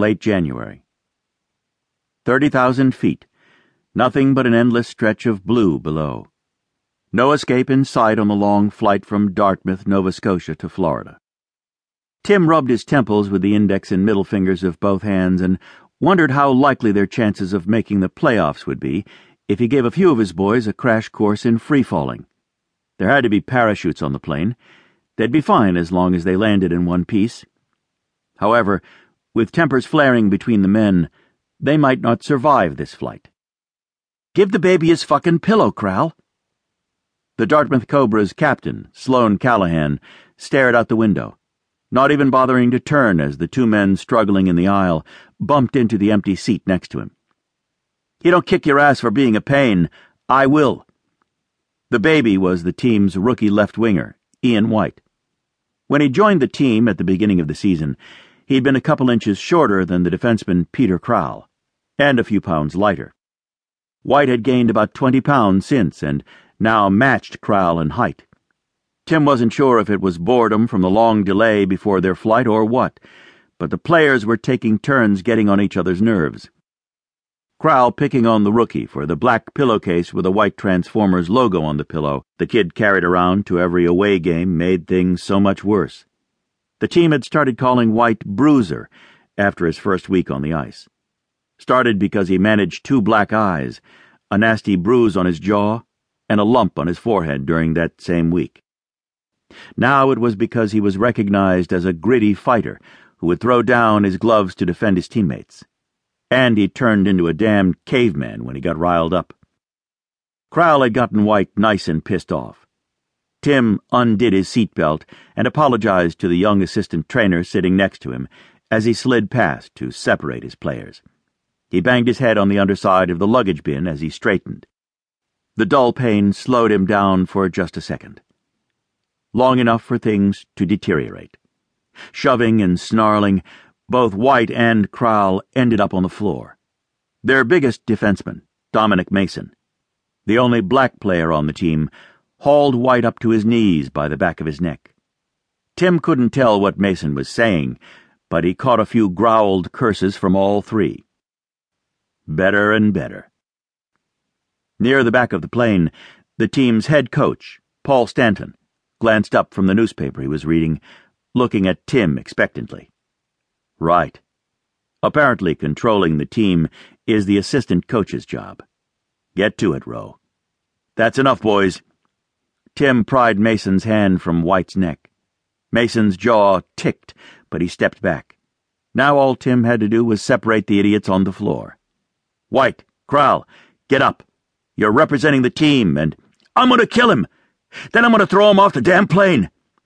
late January. 30,000 feet. Nothing but an endless stretch of blue below. No escape in sight on the long flight from Dartmouth, Nova Scotia to Florida. Tim rubbed his temples with the index and middle fingers of both hands and wondered how likely their chances of making the playoffs would be if he gave a few of his boys a crash course in free falling. There had to be parachutes on the plane. They'd be fine as long as they landed in one piece. However, with tempers flaring between the men, they might not survive this flight. Give the baby his fucking pillow, Kral. The Dartmouth Cobra's captain, Sloan Callahan, stared out the window, not even bothering to turn as the two men struggling in the aisle bumped into the empty seat next to him. You don't kick your ass for being a pain. I will. The baby was the team's rookie left winger, Ian White. When he joined the team at the beginning of the season, he'd been a couple inches shorter than the defenseman Peter Kral, and a few pounds lighter. White had gained about 20 pounds since and now matched Kral in height. Tim wasn't sure if it was boredom from the long delay before their flight or what, but the players were taking turns getting on each other's nerves. Kral picking on the rookie for the black pillowcase with a white Transformers logo on the pillow the kid carried around to every away game made things so much worse. The team had started calling White Bruiser after his first week on the ice. Started because he managed two black eyes, a nasty bruise on his jaw, and a lump on his forehead during that same week. Now it was because he was recognized as a gritty fighter who would throw down his gloves to defend his teammates and he turned into a damned caveman when he got riled up. Kral had gotten White nice and pissed off. Tim undid his seatbelt and apologized to the young assistant trainer sitting next to him as he slid past to separate his players. He banged his head on the underside of the luggage bin as he straightened. The dull pain slowed him down for just a second. Long enough for things to deteriorate. Shoving and snarling, both White and Kral ended up on the floor. Their biggest defenseman, Dominic Mason, the only black player on the team, hauled White up to his knees by the back of his neck. Tim couldn't tell what Mason was saying, but he caught a few growled curses from all three. Better and better. Near the back of the plane, the team's head coach, Paul Stanton, glanced up from the newspaper he was reading, looking at Tim expectantly. Right. Apparently, controlling the team is the assistant coach's job. Get to it, Rowe. That's enough, boys. Tim pried Mason's hand from White's neck. Mason's jaw ticked, but he stepped back. Now all Tim had to do was separate the idiots on the floor. White, Kral, get up. You're representing the team, and I'm gonna kill him. Then I'm gonna throw him off the damn plane.